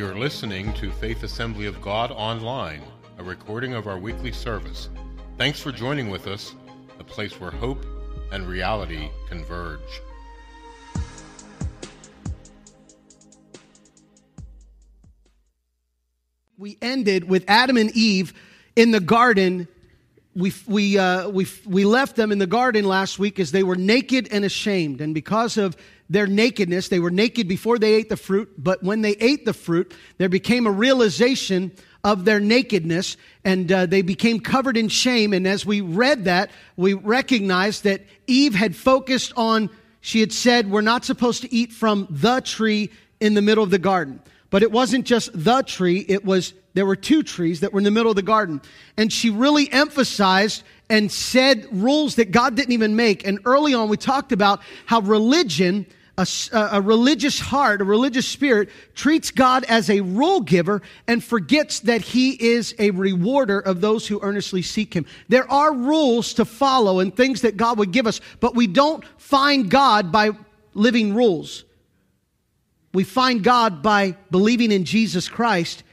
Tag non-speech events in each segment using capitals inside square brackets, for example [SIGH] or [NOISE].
You're listening to Faith Assembly of God Online, a recording of our weekly service. Thanks for joining with us, the place where hope and reality converge. We ended with Adam and Eve in the garden. We, we, uh, we, we left them in the garden last week as they were naked and ashamed. And because of their nakedness. They were naked before they ate the fruit, but when they ate the fruit, there became a realization of their nakedness and uh, they became covered in shame. And as we read that, we recognized that Eve had focused on, she had said, we're not supposed to eat from the tree in the middle of the garden. But it wasn't just the tree, it was, there were two trees that were in the middle of the garden. And she really emphasized and said rules that God didn't even make. And early on, we talked about how religion a, a, religious heart, a religious spirit, treats God as a rule giver and forgets that he is a rewarder of those who earnestly seek him. There are rules to follow and things that God would give us, but we don't find God by living rules. We find God by believing in Jesus Christ,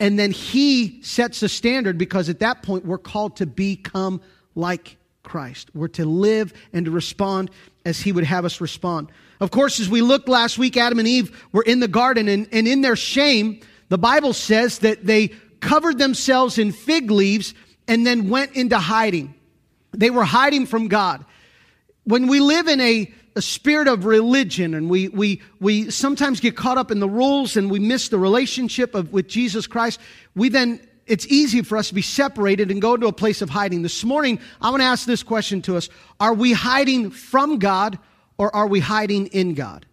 and then he sets the standard because at that point we're called to become like Christ. We're to live and to respond as he would have us respond. Of course, as we looked last week, Adam and Eve were in the garden, and, and in their shame, the Bible says that they covered themselves in fig leaves and then went into hiding. They were hiding from God. When we live in a, a spirit of religion and we, we, we sometimes get caught up in the rules and we miss the relationship of, with Jesus Christ, we then it's easy for us to be separated and go into a place of hiding. This morning, I want to ask this question to us Are we hiding from God or are we hiding in God?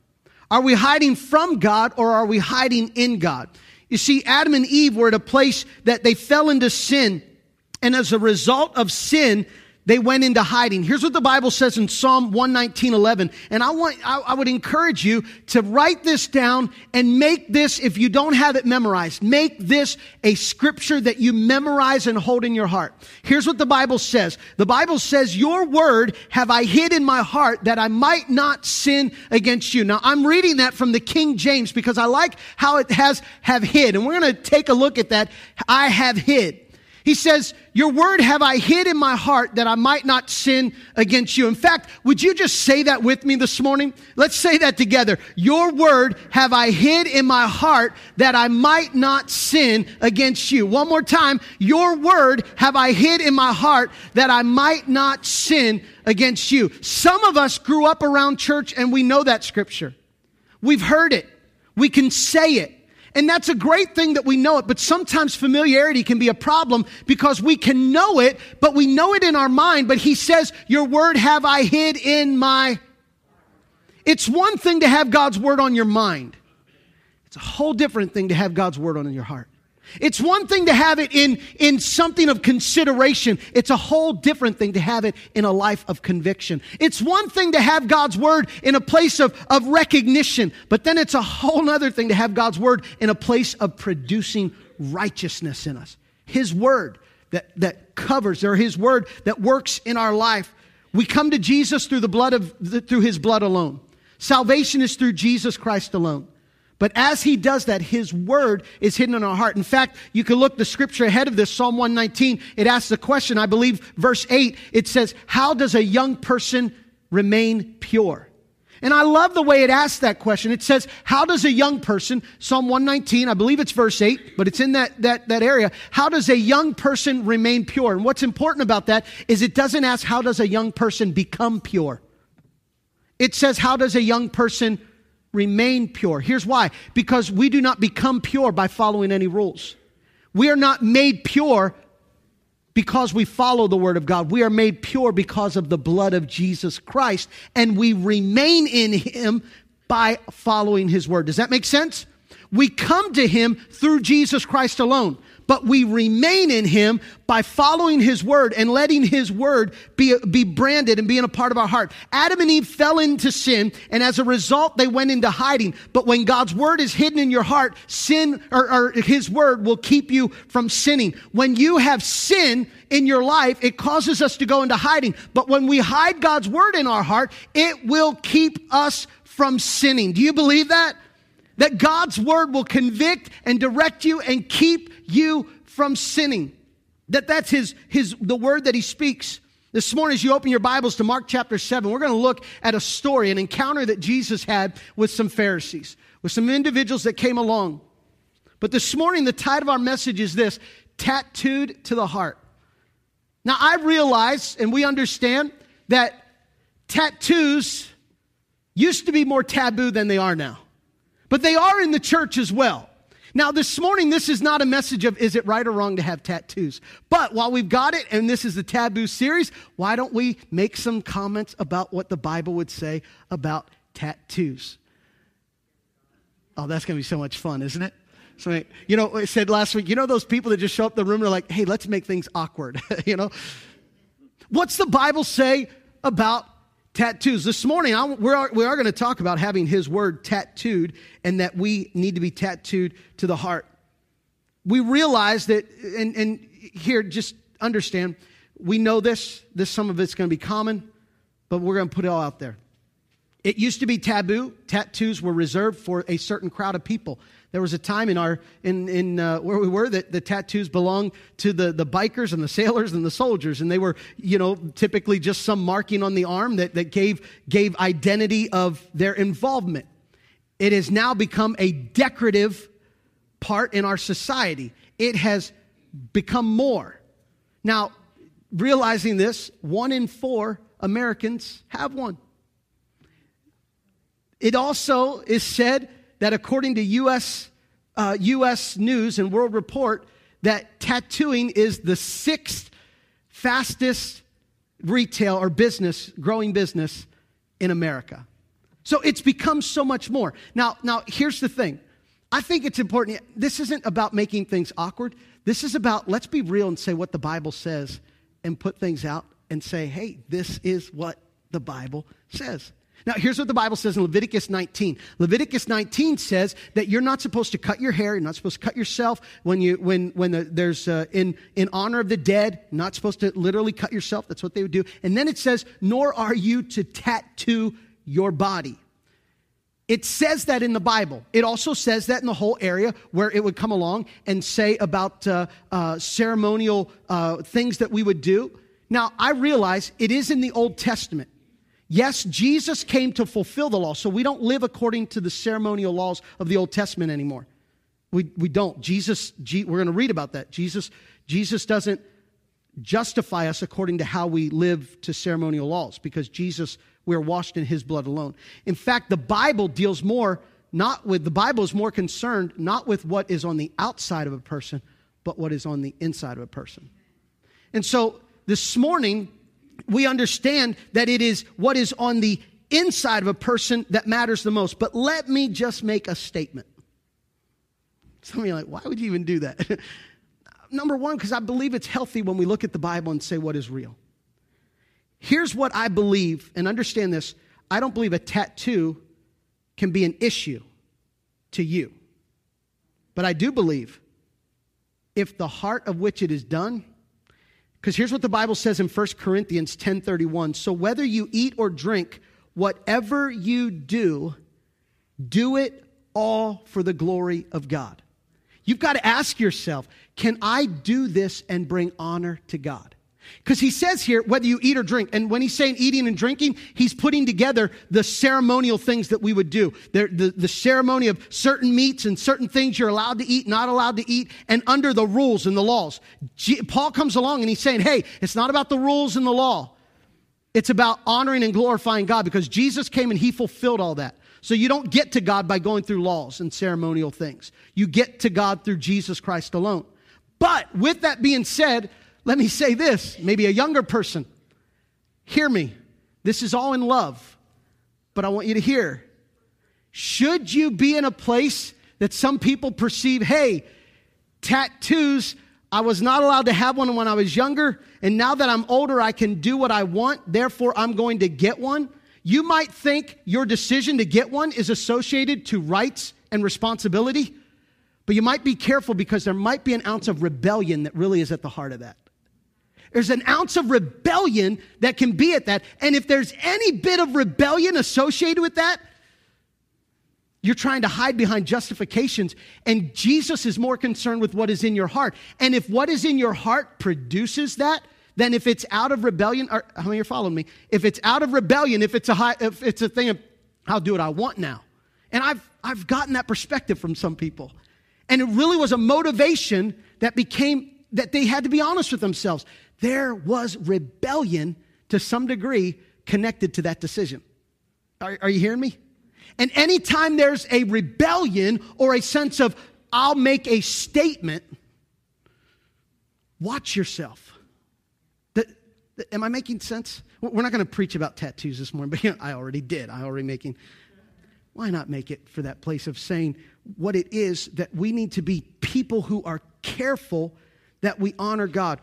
Are we hiding from God or are we hiding in God? You see, Adam and Eve were at a place that they fell into sin. And as a result of sin, they went into hiding. Here's what the Bible says in Psalm 119, 11. And I want, I, I, would encourage you to write this down and make this, if you don't have it memorized, make this a scripture that you memorize and hold in your heart. Here's what the Bible says. The Bible says, your word have I hid in my heart that I might not sin against you. Now I'm reading that from the King James because I like how it has have hid. And we're going to take a look at that. I have hid. He says, Your word have I hid in my heart that I might not sin against you. In fact, would you just say that with me this morning? Let's say that together. Your word have I hid in my heart that I might not sin against you. One more time. Your word have I hid in my heart that I might not sin against you. Some of us grew up around church and we know that scripture. We've heard it. We can say it. And that's a great thing that we know it, but sometimes familiarity can be a problem because we can know it, but we know it in our mind. But he says, Your word have I hid in my. It's one thing to have God's word on your mind, it's a whole different thing to have God's word on your heart. It's one thing to have it in, in something of consideration. It's a whole different thing to have it in a life of conviction. It's one thing to have God's word in a place of, of recognition, but then it's a whole other thing to have God's word in a place of producing righteousness in us. His word that, that covers, or His word that works in our life. We come to Jesus through the blood of, through His blood alone. Salvation is through Jesus Christ alone. But as he does that, his word is hidden in our heart. In fact, you can look the scripture ahead of this, Psalm 119. It asks the question, I believe, verse 8, it says, How does a young person remain pure? And I love the way it asks that question. It says, How does a young person, Psalm 119, I believe it's verse 8, but it's in that, that, that area. How does a young person remain pure? And what's important about that is it doesn't ask, How does a young person become pure? It says, How does a young person remain pure. Here's why because we do not become pure by following any rules. We are not made pure because we follow the Word of God. We are made pure because of the blood of Jesus Christ, and we remain in Him by following His Word. Does that make sense? We come to Him through Jesus Christ alone but we remain in him by following his word and letting his word be, be branded and being a part of our heart. Adam and Eve fell into sin, and as a result, they went into hiding. But when God's word is hidden in your heart, sin or, or his word will keep you from sinning. When you have sin in your life, it causes us to go into hiding. But when we hide God's word in our heart, it will keep us from sinning. Do you believe that? That God's word will convict and direct you and keep you from sinning. That that's his, his, the word that he speaks. This morning, as you open your Bibles to Mark chapter 7, we're going to look at a story, an encounter that Jesus had with some Pharisees, with some individuals that came along. But this morning, the title of our message is this tattooed to the heart. Now, I realize and we understand that tattoos used to be more taboo than they are now, but they are in the church as well. Now, this morning, this is not a message of is it right or wrong to have tattoos. But while we've got it, and this is the taboo series, why don't we make some comments about what the Bible would say about tattoos? Oh, that's going to be so much fun, isn't it? So, you know, I said last week, you know, those people that just show up the room and are like, hey, let's make things awkward, [LAUGHS] you know? What's the Bible say about tattoos? This morning, I, we are, we are going to talk about having his word tattooed and that we need to be tattooed to the heart. We realize that, and, and here, just understand, we know this, this some of it's going to be common, but we're going to put it all out there. It used to be taboo. Tattoos were reserved for a certain crowd of people. There was a time in our in in uh, where we were that the tattoos belonged to the the bikers and the sailors and the soldiers, and they were you know typically just some marking on the arm that that gave gave identity of their involvement. It has now become a decorative part in our society. It has become more. Now, realizing this, one in four Americans have one. It also is said that according to U.S. Uh, U.S. News and World Report, that tattooing is the sixth fastest retail or business, growing business in America. So it's become so much more. Now, now here's the thing. I think it's important. This isn't about making things awkward. This is about let's be real and say what the Bible says and put things out and say, hey, this is what the Bible says. Now, here's what the Bible says in Leviticus 19. Leviticus 19 says that you're not supposed to cut your hair. You're not supposed to cut yourself when you when when the, there's uh, in in honor of the dead. Not supposed to literally cut yourself. That's what they would do. And then it says, nor are you to tattoo your body. It says that in the Bible. It also says that in the whole area where it would come along and say about uh, uh, ceremonial uh, things that we would do. Now, I realize it is in the Old Testament. Yes, Jesus came to fulfill the law, so we don't live according to the ceremonial laws of the Old Testament anymore. We, we don't. Jesus, we're going to read about that. Jesus, Jesus doesn't justify us according to how we live to ceremonial laws because Jesus, we're washed in his blood alone. In fact, the Bible deals more, not with, the Bible is more concerned not with what is on the outside of a person, but what is on the inside of a person. And so this morning, we understand that it is what is on the inside of a person that matters the most. But let me just make a statement. Some of you are like, why would you even do that? [LAUGHS] Number one, because I believe it's healthy when we look at the Bible and say what is real. Here's what I believe, and understand this I don't believe a tattoo can be an issue to you. But I do believe if the heart of which it is done because here's what the Bible says in 1 Corinthians 10:31. So whether you eat or drink, whatever you do, do it all for the glory of God. You've got to ask yourself, can I do this and bring honor to God? Because he says here, whether you eat or drink, and when he's saying eating and drinking, he's putting together the ceremonial things that we would do. The, the, the, ceremony of certain meats and certain things you're allowed to eat, not allowed to eat, and under the rules and the laws. G- Paul comes along and he's saying, hey, it's not about the rules and the law. It's about honoring and glorifying God because Jesus came and he fulfilled all that. So you don't get to God by going through laws and ceremonial things. You get to God through Jesus Christ alone. But with that being said, let me say this maybe a younger person. Hear me. This is all in love, but I want you to hear. Should you be in a place that some people perceive, hey, tattoos, I was not allowed to have one when I was younger, and now that I'm older, I can do what I want, therefore I'm going to get one? You might think your decision to get one is associated to rights and responsibility, but you might be careful because there might be an ounce of rebellion that really is at the heart of that. There's an ounce of rebellion that can be at that. And if there's any bit of rebellion associated with that, you're trying to hide behind justifications, and Jesus is more concerned with what is in your heart. And if what is in your heart produces that, then if it's out of rebellion, or how many are following me? If it's out of rebellion, if it's a high, if it's a thing of I'll do what I want now. And I've I've gotten that perspective from some people. And it really was a motivation that became that they had to be honest with themselves. There was rebellion to some degree connected to that decision. Are, are you hearing me? And anytime there's a rebellion or a sense of, I'll make a statement, watch yourself. The, the, am I making sense? We're not going to preach about tattoos this morning, [LAUGHS] but you know, I already did. I already making. Why not make it for that place of saying what it is that we need to be people who are careful that we honor God?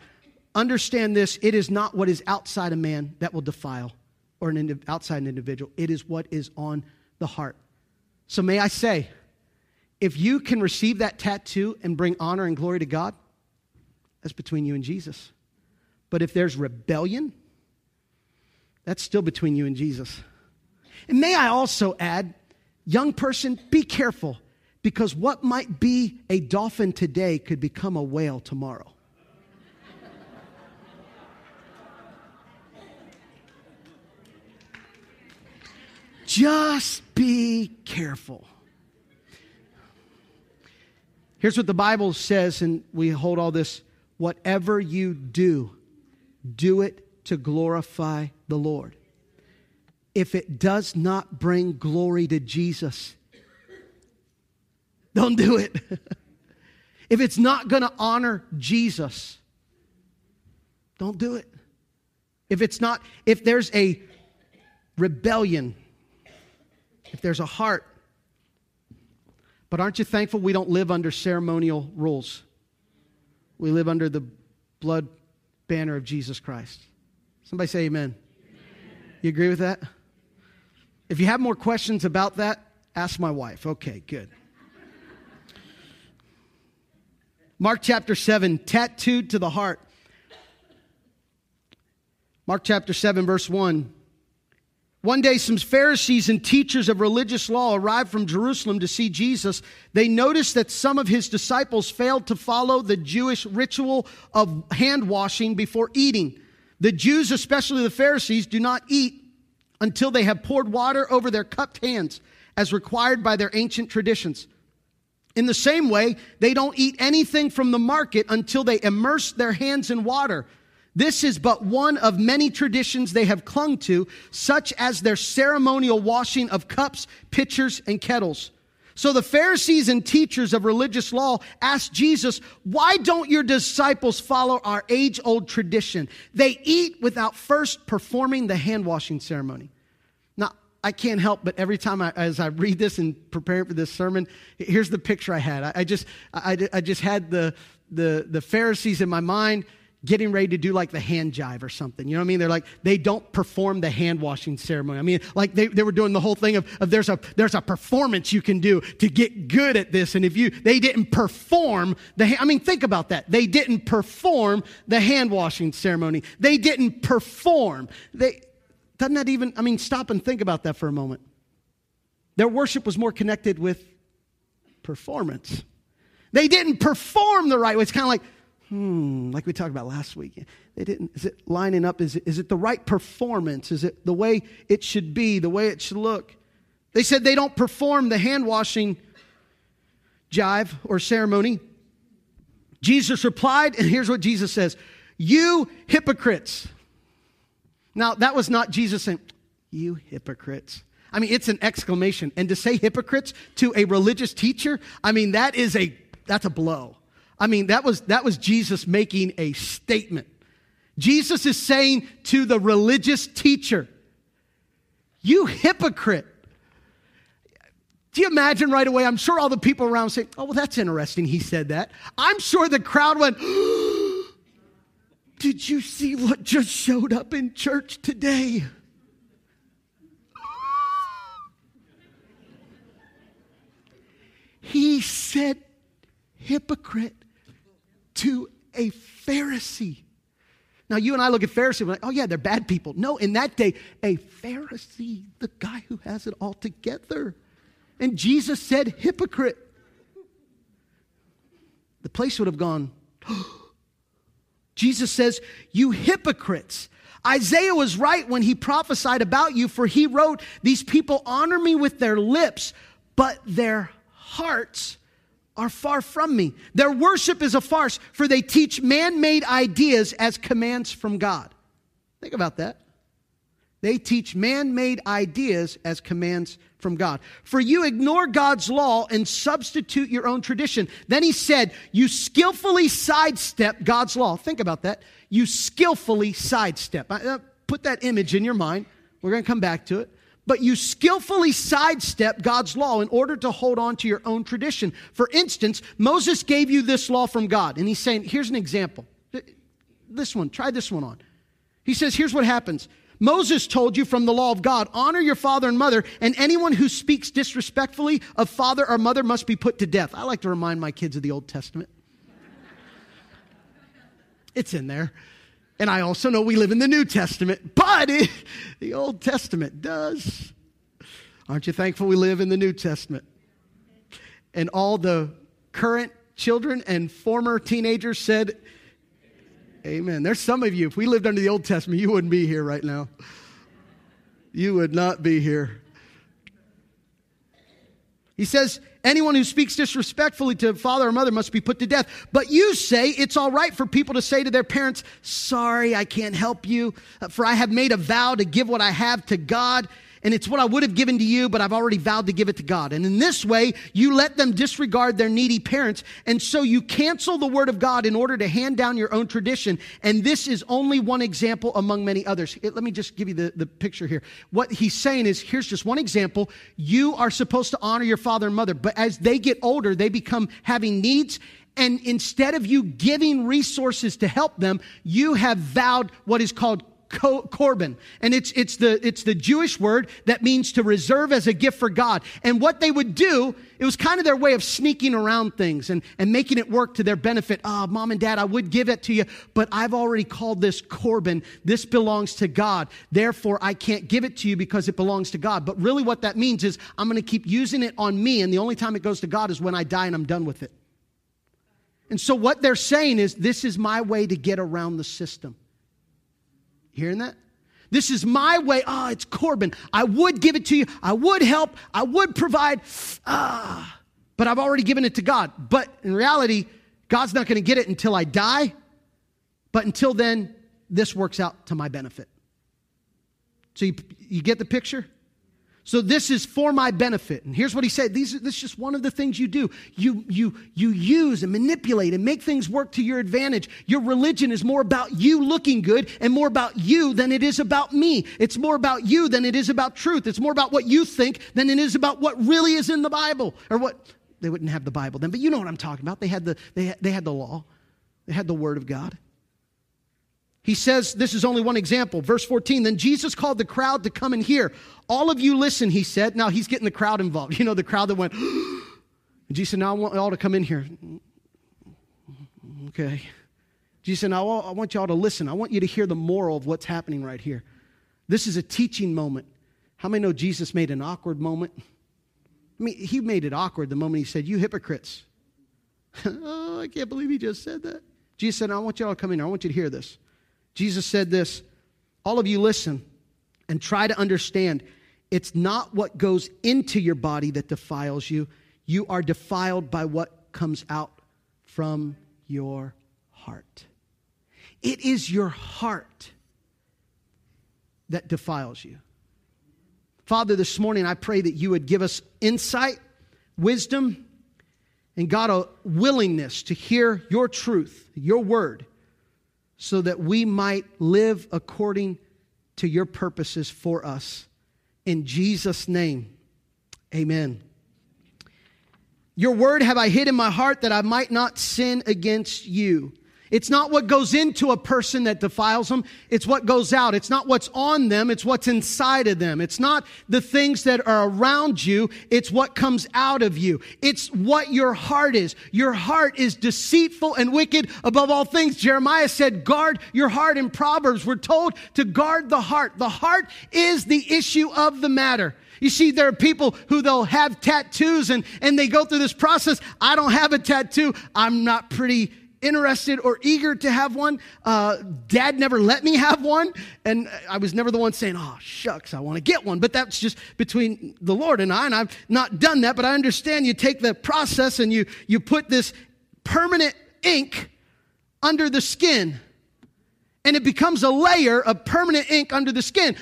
Understand this it is not what is outside a man that will defile or an outside an individual, it is what is on the heart. So, may I say, if you can receive that tattoo and bring honor and glory to God, that's between you and Jesus. But if there's rebellion, that's still between you and Jesus. And may I also add, young person, be careful because what might be a dolphin today could become a whale tomorrow. Just be careful. Here's what the Bible says, and we hold all this whatever you do, do it to glorify the Lord. If it does not bring glory to Jesus, don't do it. [LAUGHS] if it's not going to honor Jesus, don't do it. If it's not, if there's a rebellion, if there's a heart. But aren't you thankful we don't live under ceremonial rules? We live under the blood banner of Jesus Christ. Somebody say amen. amen. You agree with that? If you have more questions about that, ask my wife. Okay, good. Mark chapter 7, tattooed to the heart. Mark chapter 7, verse 1. One day, some Pharisees and teachers of religious law arrived from Jerusalem to see Jesus. They noticed that some of his disciples failed to follow the Jewish ritual of hand washing before eating. The Jews, especially the Pharisees, do not eat until they have poured water over their cupped hands, as required by their ancient traditions. In the same way, they don't eat anything from the market until they immerse their hands in water this is but one of many traditions they have clung to, such as their ceremonial washing of cups, pitchers, and kettles. So the Pharisees and teachers of religious law asked Jesus, Why don't your disciples follow our age old tradition? They eat without first performing the hand washing ceremony. I can't help but every time I, as I read this and preparing for this sermon, here's the picture I had. I, I just, I, I just had the, the, the Pharisees in my mind getting ready to do like the hand jive or something. You know what I mean? They're like, they don't perform the hand washing ceremony. I mean, like they, they were doing the whole thing of, of there's a there's a performance you can do to get good at this. And if you they didn't perform the I mean, think about that. They didn't perform the hand washing ceremony. They didn't perform. They doesn't that even I mean, stop and think about that for a moment. Their worship was more connected with performance. They didn't perform the right way. It's kind of like hmm, like we talked about last week. They didn't, is it lining up? Is it, is it the right performance? Is it the way it should be, the way it should look? They said they don't perform the hand washing jive or ceremony. Jesus replied, and here's what Jesus says You hypocrites. Now, that was not Jesus saying, You hypocrites. I mean, it's an exclamation. And to say hypocrites to a religious teacher, I mean, that is a, that's a blow. I mean, that was, that was Jesus making a statement. Jesus is saying to the religious teacher, You hypocrite. Do you imagine right away? I'm sure all the people around say, Oh, well, that's interesting. He said that. I'm sure the crowd went, [GASPS] oh, Did you see what just showed up in church today? he said, Hypocrite to a Pharisee. Now, you and I look at Pharisees, we're like, oh, yeah, they're bad people. No, in that day, a Pharisee, the guy who has it all together. And Jesus said, Hypocrite. The place would have gone, [GASPS] oh, Jesus says, You hypocrites. Isaiah was right when he prophesied about you, for he wrote, These people honor me with their lips, but their hearts are far from me. Their worship is a farce, for they teach man made ideas as commands from God. Think about that. They teach man made ideas as commands from God. For you ignore God's law and substitute your own tradition. Then he said, You skillfully sidestep God's law. Think about that. You skillfully sidestep. Uh, put that image in your mind. We're going to come back to it. But you skillfully sidestep God's law in order to hold on to your own tradition. For instance, Moses gave you this law from God, and he's saying, Here's an example. This one, try this one on. He says, Here's what happens Moses told you from the law of God honor your father and mother, and anyone who speaks disrespectfully of father or mother must be put to death. I like to remind my kids of the Old Testament. It's in there. And I also know we live in the New Testament, but it, the Old Testament does. Aren't you thankful we live in the New Testament? And all the current children and former teenagers said, Amen. There's some of you, if we lived under the Old Testament, you wouldn't be here right now. You would not be here. He says, anyone who speaks disrespectfully to father or mother must be put to death. But you say it's all right for people to say to their parents, Sorry, I can't help you, uh, for I have made a vow to give what I have to God and it's what I would have given to you, but I've already vowed to give it to God. And in this way, you let them disregard their needy parents, and so you cancel the word of God in order to hand down your own tradition. And this is only one example among many others. It, let me just give you the, the picture here. What he's saying is here's just one example. You are supposed to honor your father and mother, but as they get older, they become having needs. And instead of you giving resources to help them, you have vowed what is called korban. And it's, it's, the, it's the Jewish word that means to reserve as a gift for God. And what they would do, it was kind of their way of sneaking around things and, and making it work to their benefit. Ah, oh, mom and dad, I would give it to you, but I've already called this korban. This belongs to God. Therefore, I can't give it to you because it belongs to God. But really, what that means is I'm going to keep using it on me, and the only time it goes to God is when I die and I'm done with it. And so, what they're saying is, this is my way to get around the system. Hearing that? This is my way. Ah, oh, it's korban. I would give it to you. I would help. I would provide. Ah, but I've already given it to God. But in reality, God's not going to get it until I die. But until then, this works out to my benefit. So you, you get the picture? So this is for my benefit. And here's what he said. These, this is just one of the things you do. You, you, you use and manipulate and make things work to your advantage. Your religion is more about you looking good and more about you than it is about me. It's more about you than it is about truth. It's more about what you think than it is about what really is in the Bible. Or what, they wouldn't have the Bible then, but you know what I'm talking about. They had the, they they had the law. They had the word of God. He says, this is only one example. Verse 14, then Jesus called the crowd to come and hear. All of you listen, he said. Now he's getting the crowd involved. [LAUGHS] You know, the crowd that went, [GASPS] and Jesus said, now I want y'all to come in here. Okay. Jesus said, now I want y'all to listen. I want you to hear the moral of what's happening right here. This is a teaching moment. How many know Jesus made an awkward moment? I mean, he made it awkward the moment he said, You hypocrites. [LAUGHS] oh, I can't believe he just said that. Jesus said, I want y'all to come in here. I want you to hear this. Jesus said this All of you listen and try to understand. It's not what goes into your body that defiles you. You are defiled by what comes out from your heart. It is your heart that defiles you. Father, this morning I pray that you would give us insight, wisdom, and God, a willingness to hear your truth, your word, so that we might live according to your purposes for us. In Jesus' name, amen. Your word have I hid in my heart that I might not sin against you. It's not what goes into a person that defiles them. It's what goes out. It's not what's on them. It's what's inside of them. It's not the things that are around you. It's what comes out of you. It's what your heart is. Your heart is deceitful and wicked above all things. Jeremiah said, guard your heart in Proverbs. We're told to guard the heart. The heart is the issue of the matter. You see, there are people who they'll have tattoos and, and they go through this process. I don't have a tattoo. I'm not pretty interested or eager to have one. Uh, Dad never let me have one, and I was never the one saying, "Oh shucks, I want to get one." But that's just between the Lord and I, and I've not done that. But I understand you take the process and you you put this permanent ink under the skin, and it becomes a layer of permanent ink under the skin.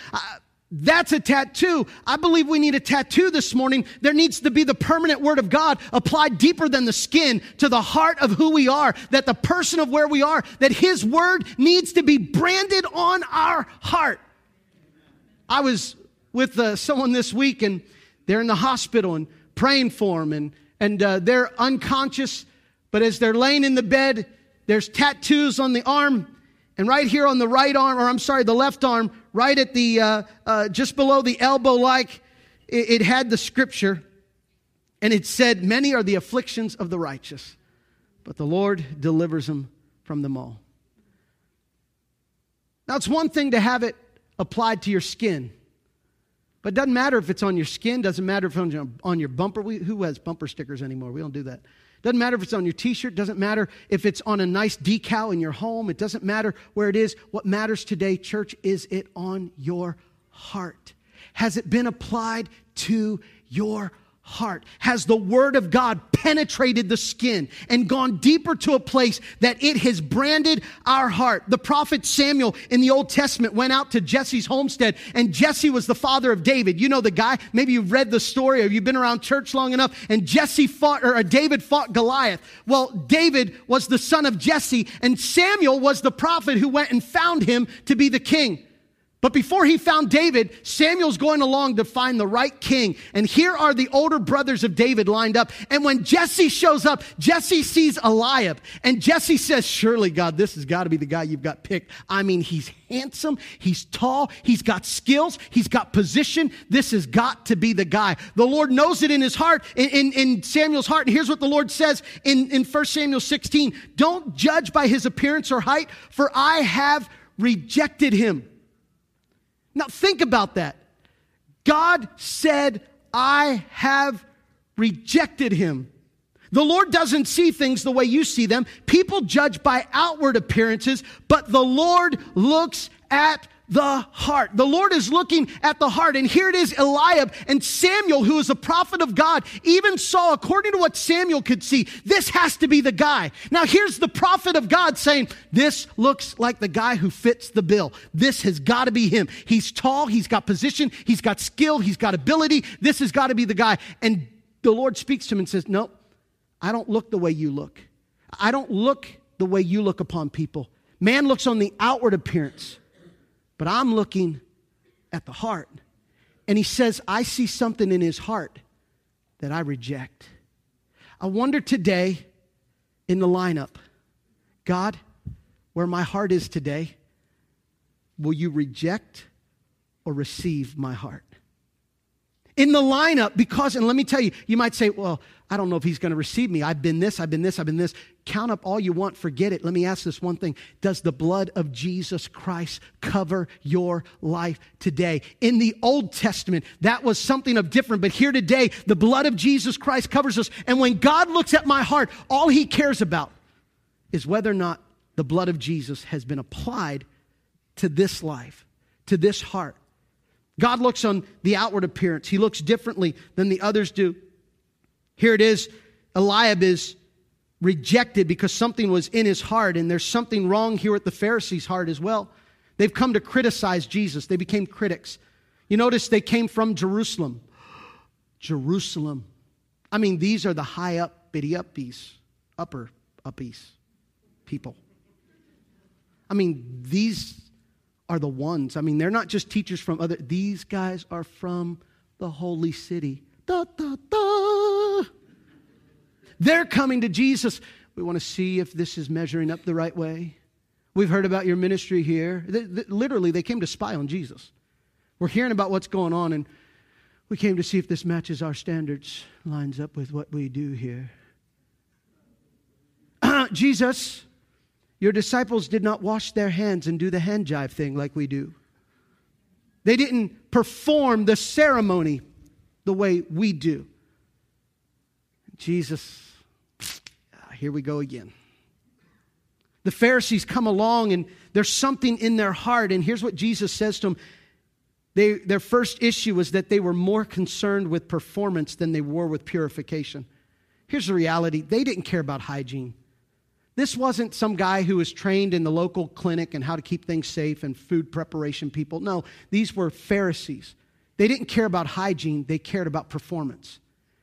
That's a tattoo. I believe we need a tattoo this morning. There needs to be the permanent word of God applied deeper than the skin to the heart of who we are, that the person of where we are, that his word needs to be branded on our heart. I was with uh, someone this week and they're in the hospital and praying for them and, and uh, they're unconscious, but as they're laying in the bed, there's tattoos on the arm and right here on the right arm, or I'm sorry, the left arm, right at the, uh, uh, just below the elbow, like, it, it had the scripture. And it said, Many are the afflictions of the righteous, but the Lord delivers them from them all. Now, it's one thing to have it applied to your skin, but it doesn't matter if it's on your skin, doesn't matter if it's on your, on your bumper. We, who has bumper stickers anymore? We don't do that. Doesn't matter if it's on your t shirt, doesn't matter if it's on a nice decal in your home, it doesn't matter where it is. What matters today, church, is it on your heart? Has it been applied to your heart? Has the word of God penetrated the skin and gone deeper to a place that it has branded our heart? The prophet Samuel in the Old Testament went out to Jesse's homestead and Jesse was the father of David. You know the guy, maybe you've read the story or you've been around church long enough and Jesse fought or uh, David fought Goliath. Well, David was the son of Jesse and Samuel was the prophet who went and found him to be the king. But before he found David, Samuel's going along to find the right king. And here are the older brothers of David lined up. And when Jesse shows up, Jesse sees Eliab. And Jesse says, Surely, God, this has got to be the guy you've got picked. I mean, he's handsome, he's tall, he's got skills, he's got position. This has got to be the guy. The Lord knows it in his heart, in, in, in Samuel's heart. And here's what the Lord says in, in 1 Samuel 16 Don't judge by his appearance or height, for I have rejected him. Now, think about that. God said, I have rejected him. The Lord doesn't see things the way you see them. People judge by outward appearances, but the Lord looks at the heart. The Lord is looking at the heart. And here it is Eliab and Samuel, who is a prophet of God, even saw, according to what Samuel could see, this has to be the guy. Now here's the prophet of God saying, This looks like the guy who fits the bill. This has got to be him. He's tall, he's got position, he's got skill, he's got ability. This has got to be the guy. And the Lord speaks to him and says, No, I don't look the way you look. I don't look the way you look upon people. Man looks on the outward appearance. But I'm looking at the heart. And he says, I see something in his heart that I reject. I wonder today in the lineup, God, where my heart is today, will you reject or receive my heart? In the lineup because, and let me tell you, you might say, well, I don't know if he's going to receive me. I've been this, I've been this, I've been this. Count up all you want, forget it. Let me ask this one thing Does the blood of Jesus Christ cover your life today? In the Old Testament, that was something of different, but here today, the blood of Jesus Christ covers us. And when God looks at my heart, all he cares about is whether or not the blood of Jesus has been applied to this life, to this heart. God looks on the outward appearance. He looks differently than the others do. Here it is Eliab is rejected because something was in his heart, and there's something wrong here at the Pharisees' heart as well. They've come to criticize Jesus, they became critics. You notice they came from Jerusalem. Jerusalem. I mean, these are the high up, bitty uppies, upper uppies people. I mean, these are the ones. I mean, they're not just teachers from other, these guys are from the holy city. Da, da, da. They're coming to Jesus We want to see if this is measuring up the right way. We've heard about your ministry here. Literally, they came to spy on Jesus. We're hearing about what's going on, and we came to see if this matches our standards, lines up with what we do here. [CLEARS THROAT] Jesus, your disciples did not wash their hands and do the hand jive thing like we do. They didn't perform the ceremony the way we do. Jesus, ah, here we go again. The Pharisees come along and there's something in their heart. And here's what Jesus says to them they, their first issue was that they were more concerned with performance than they were with purification. Here's the reality they didn't care about hygiene. This wasn't some guy who was trained in the local clinic and how to keep things safe and food preparation people. No, these were Pharisees. They didn't care about hygiene, they cared about performance.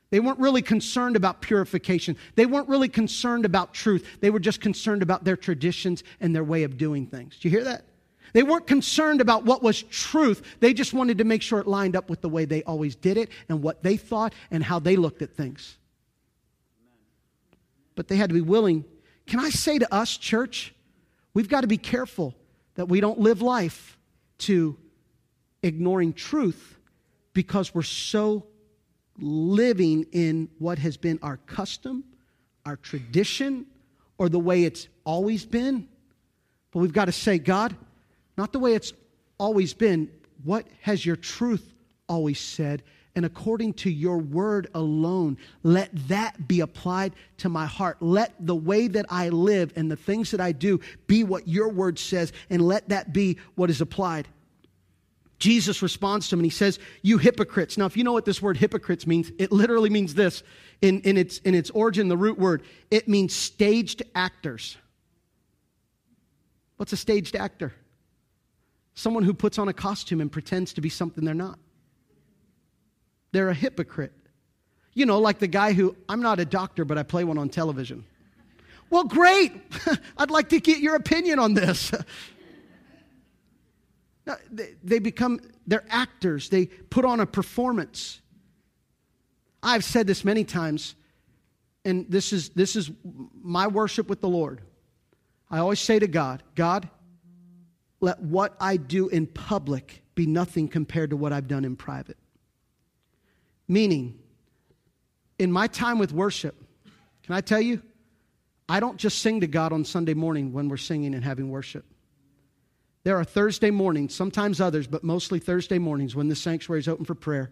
They weren't really concerned about purification. They weren't really concerned about truth. They were just concerned about their traditions and their way of doing things. Do you hear that? They weren't concerned about what was truth. They just wanted to make sure it lined up with the way they always did it and what they thought and how they looked at things. But they had to be willing can I say to us, church, we've got to be careful that we don't live life to ignoring truth because we're so living in what has been our custom, our tradition, or the way it's always been. But we've got to say, God, not the way it's always been, what has your truth always said? And according to your word alone. Let that be applied to my heart. Let the way that I live and the things that I do be what your word says, and let that be what is applied. Jesus responds to him and he says, You hypocrites. Now, if you know what this word hypocrites means, it literally means this in, in, its, in its origin, the root word. It means staged actors. What's a staged actor? Someone who puts on a costume and pretends to be something they're not they're a hypocrite. You know, like the guy who, I'm not a doctor, but I play one on television. Well, great. [LAUGHS] I'd like to get your opinion on this. [LAUGHS] they become, they're actors. They put on a performance. I've said this many times, and this is, this is my worship with the Lord. I always say to God, God, let what I do in public be nothing compared to what I've done in private. Meaning, in my time with worship, can I tell you, I don't just sing to God on Sunday morning when we're singing and having worship. There are Thursday mornings, sometimes others, but mostly Thursday mornings when the sanctuary is open for prayer.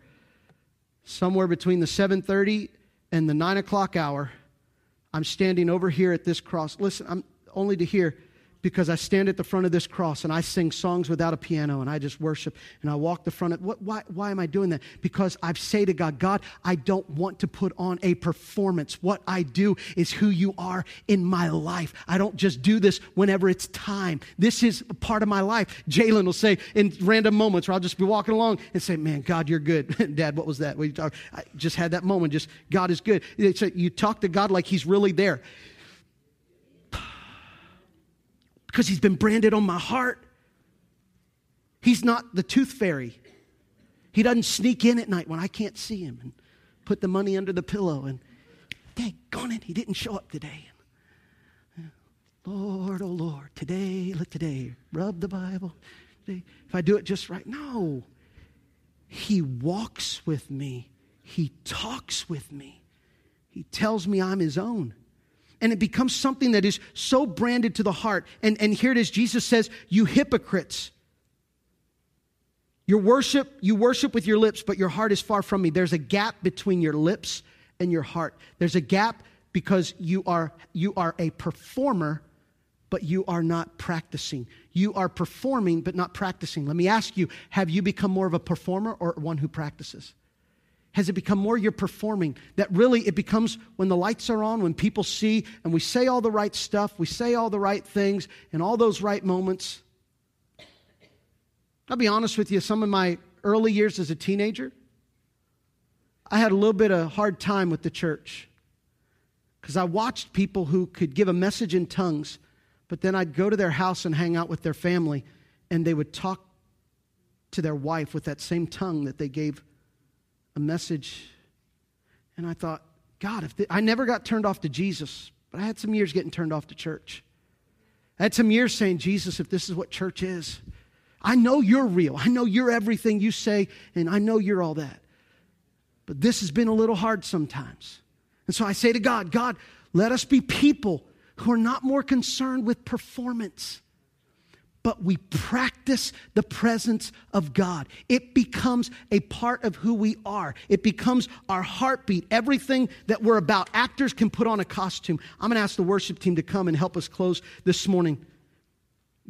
Somewhere between the 7:30 and the 9 o'clock hour, I'm standing over here at this cross. Listen, I'm only to hear because I stand at the front of this cross and I sing songs without a piano and I just worship and I walk the front of what, why, why am I doing that? Because I say to God, God, I don't want to put on a performance. What I do is who you are in my life. I don't just do this whenever it's time. This is a part of my life. Jalen will say in random moments where I'll just be walking along and say, Man, God, you're good. [LAUGHS] Dad, what was that? I just had that moment. Just God is good. You talk to God like He's really there because he's been branded on my heart. He's not the tooth fairy. He doesn't sneak in at night when I can't see him and put the money under the pillow and, dang, gone it, he didn't show up today. Lord, oh Lord, today, look today, rub the Bible. Today. If I do it just right, no. He walks with me. He talks with me. He tells me I'm his own and it becomes something that is so branded to the heart. And, and here it is Jesus says, You hypocrites. Your worship, you worship with your lips, but your heart is far from me. There's a gap between your lips and your heart. There's a gap because you are you are a performer, but you are not practicing. You are performing but not practicing. Let me ask you, have you become more of a performer or one who practices? Has it become more you're performing? That really it becomes when the lights are on, when people see, and we say all the right stuff, we say all the right things, in all those right moments. I'll be honest with you, some of my early years as a teenager, I had a little bit of a hard time with the church because I watched people who could give a message in tongues, but then I'd go to their house and hang out with their family, and they would talk to their wife with that same tongue that they gave a message, and I thought, God, if I never got turned off to Jesus, But I had some years getting turned off to church. I had some years saying, Jesus, if this is what church is, I know you're real. I know you're everything you say, and I know you're all that. But this has been a little hard sometimes. And so I say to God, God, let us be people who are not more concerned with performance, but we practice the presence of God. It becomes a part of who we are, it becomes our heartbeat, everything that we're about. Actors can put on a costume. I'm going to ask the worship team to come and help us close this morning.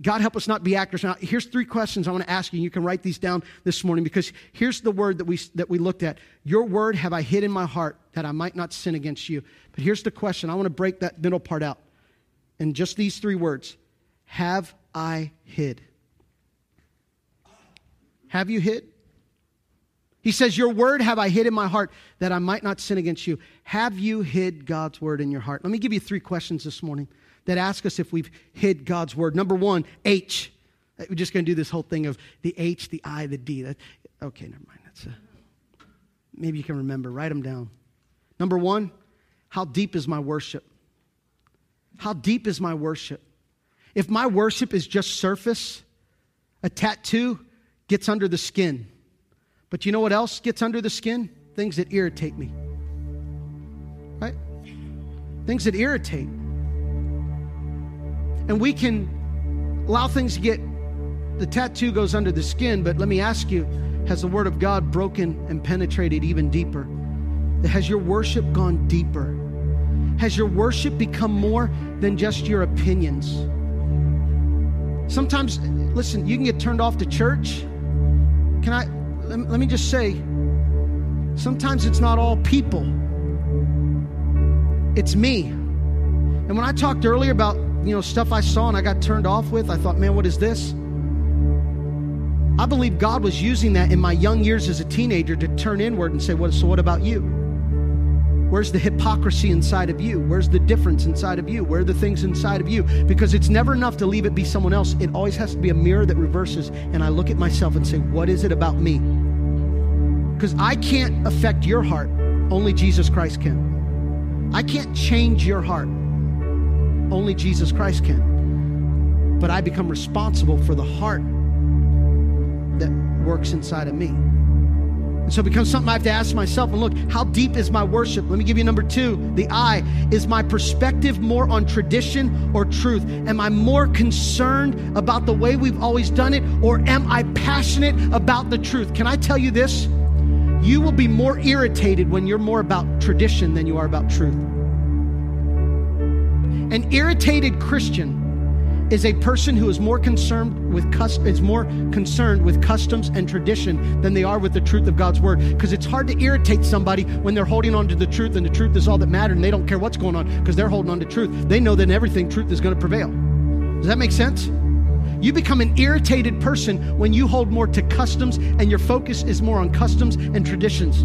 God help us not be actors. Now, here's three questions I want to ask you. You can write these down this morning because here's the word that we, that we looked at. Your word have I hid in my heart that I might not sin against you. But here's the question. I want to break that middle part out. And just these three words Have I hid? Have you hid? He says, Your word have I hid in my heart that I might not sin against you. Have you hid God's word in your heart? Let me give you three questions this morning that ask us if we've hid God's word. Number one, H. We're just going to do this whole thing of the H, the I, the D. That, okay, never mind. That's a, maybe you can remember. Write them down. Number one, how deep is my worship? How deep is my worship? If my worship is just surface, a tattoo gets under the skin. But you know what else gets under the skin? Things that irritate me. Right? Things that irritate. And we can allow things to get, the tattoo goes under the skin, but let me ask you has the Word of God broken and penetrated even deeper? Has your worship gone deeper? Has your worship become more than just your opinions? Sometimes, listen, you can get turned off to church. Can I, let, me just say, sometimes it's not all people, it's me. And when I talked earlier about you know, stuff I saw and I got turned off with, I thought, man, what is this? I believe God was using that in my young years as a teenager to turn inward and say, what, so what about you? Where's the hypocrisy inside of you? Where's the difference inside of you? Where are the things inside of you? Because it's never enough to leave it be someone else. It always has to be a mirror that reverses. And I look at myself and say, what is it about me? Because I can't affect your heart, only Jesus Christ can. I can't change your heart. Only Jesus Christ can. But I become responsible for the heart that works inside of me. And so it becomes something I have to ask myself and look, how deep is my worship? Let me give you number two. The I is my perspective more on tradition or truth? Am I more concerned about the way we've always done it, or am I passionate about the truth? Can I tell you this? You will be more irritated when you're more about tradition than you are about truth. An irritated Christian is a person who is more concerned with is more concerned with customs and tradition than they are with the truth of God's word. Because it's hard to irritate somebody when they're holding on to the truth and the truth is all that matters and they don't care what's going on because they're holding on to truth. They know that in everything truth is going to prevail. Does that make sense? You become an irritated person when you hold more to customs and your focus is more on customs and traditions.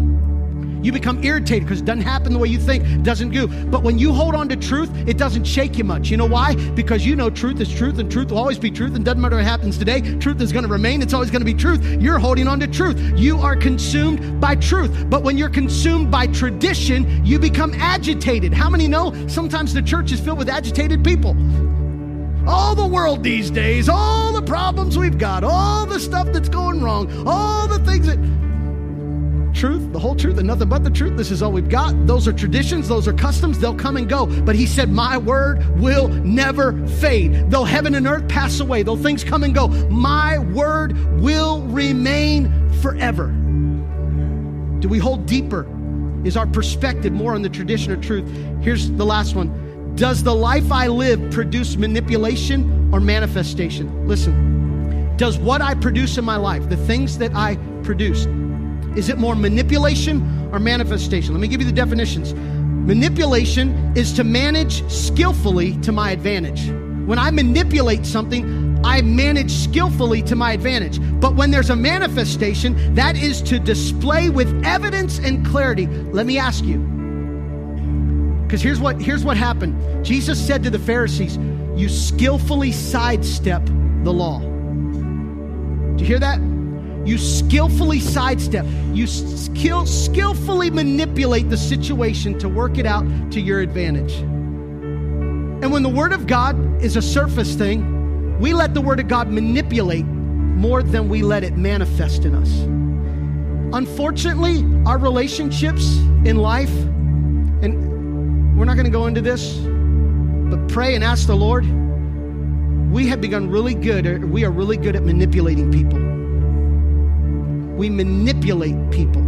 You become irritated because it doesn't happen the way you think, it doesn't go. But when you hold on to truth, it doesn't shake you much. You know why? Because you know truth is truth and truth will always be truth and doesn't matter what happens today, truth is going to remain. It's always going to be truth. You're holding on to truth. You are consumed by truth. But when you're consumed by tradition, you become agitated. How many know sometimes the church is filled with agitated people? all the world these days, all the problems we've got, all the stuff that's going wrong, all the things that truth, the whole truth, and nothing but the truth. This is all we've got. Those are traditions, those are customs, they'll come and go. But he said, My word will never fade. Though heaven and earth pass away, though things come and go, my word will remain forever. Do we hold deeper? Is our perspective more on the tradition or truth? Here's the last one. Does the life I live produce manipulation or manifestation? Listen, does what I produce in my life, the things that I produce, is it more manipulation or manifestation? Let me give you the definitions. Manipulation is to manage skillfully to my advantage. When I manipulate something, I manage skillfully to my advantage. But when there's a manifestation, that is to display with evidence and clarity. Let me ask you. Because here's what here's what happened. Jesus said to the Pharisees, "You skillfully sidestep the law." Do you hear that? You skillfully sidestep. You skill, skillfully manipulate the situation to work it out to your advantage. And when the Word of God is a surface thing, we let the Word of God manipulate more than we let it manifest in us. Unfortunately, our relationships in life, and we're not going to go into this, but pray and ask the Lord. We have begun really good, we are really good at manipulating people. We manipulate people.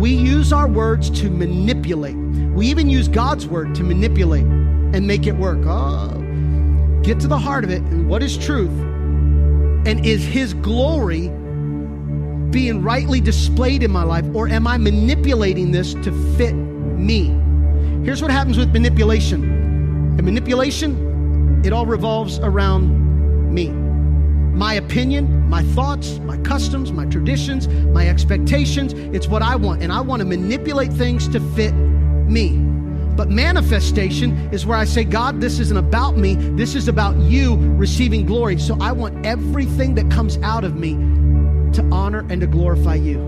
We use our words to manipulate. We even use God's word to manipulate and make it work. Oh, get to the heart of it and what is truth and is His glory being rightly displayed in my life, or am I manipulating this to fit me? Here's what happens with manipulation. And manipulation, it all revolves around me. My opinion, my thoughts, my customs, my traditions, my expectations. It's what I want. And I want to manipulate things to fit me. But manifestation is where I say, God, this isn't about me. This is about you receiving glory. So I want everything that comes out of me to honor and to glorify you.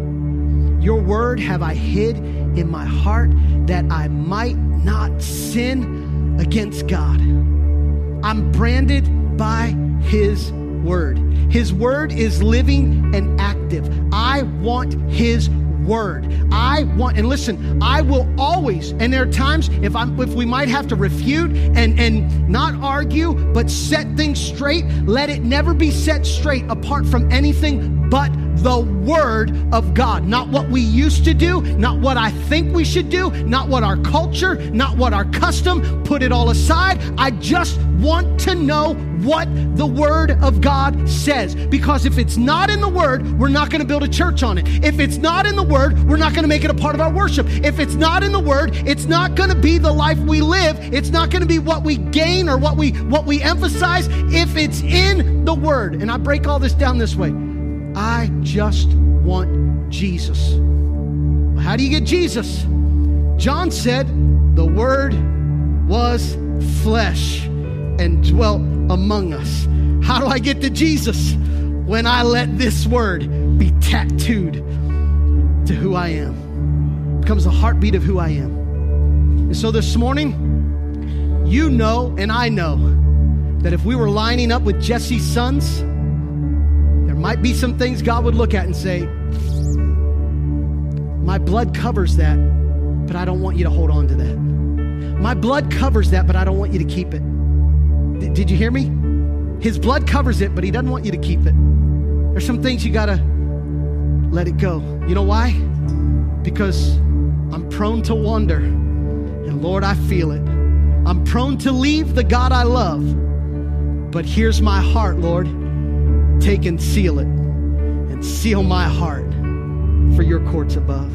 Your word have I hid in my heart that I might not sin against God. I'm branded by his word. His word is living and active. I want his word. I want, and listen, I will always, and there are times if I'm if we might have to refute and and not argue, but set things straight, let it never be set straight apart from anything but the Word of God. Not what we used to do, not what I think we should do, not what our culture, not what our custom. Put it all aside. I just want to know what the Word of God says. Because if it's not in the Word, we're not going to build a church on it. If it's not in the Word, we're not going to make it a part of our worship. If it's not in the Word, it's not going to be the life we live. It's not going to be what we gain or what we what we emphasize. If it's in the Word, and I break all this down this way. I just want Jesus. How do you get Jesus? John said, The Word was flesh and dwelt among us. How do I get to Jesus? When I let this Word be tattooed to who I am, it becomes the heartbeat of who I am. And so this morning, you know, and I know that if we were lining up with Jesse's sons, might be some things God would look at and say, My blood covers that, but I don't want you to hold on to that. My blood covers that, but I don't want you to keep it. D- did you hear me? His blood covers it, but He doesn't want you to keep it. There's some things you got to let it go. You know why? Because I'm prone to wander. And Lord, I feel it. I'm prone to leave the God I love. But here's my heart, Lord. Take and seal it and seal my heart for your courts above.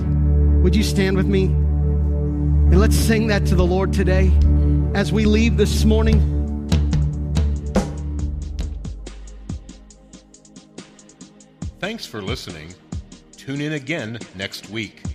Would you stand with me? And let's sing that to the Lord today as we leave this morning. Thanks for listening. Tune in again next week.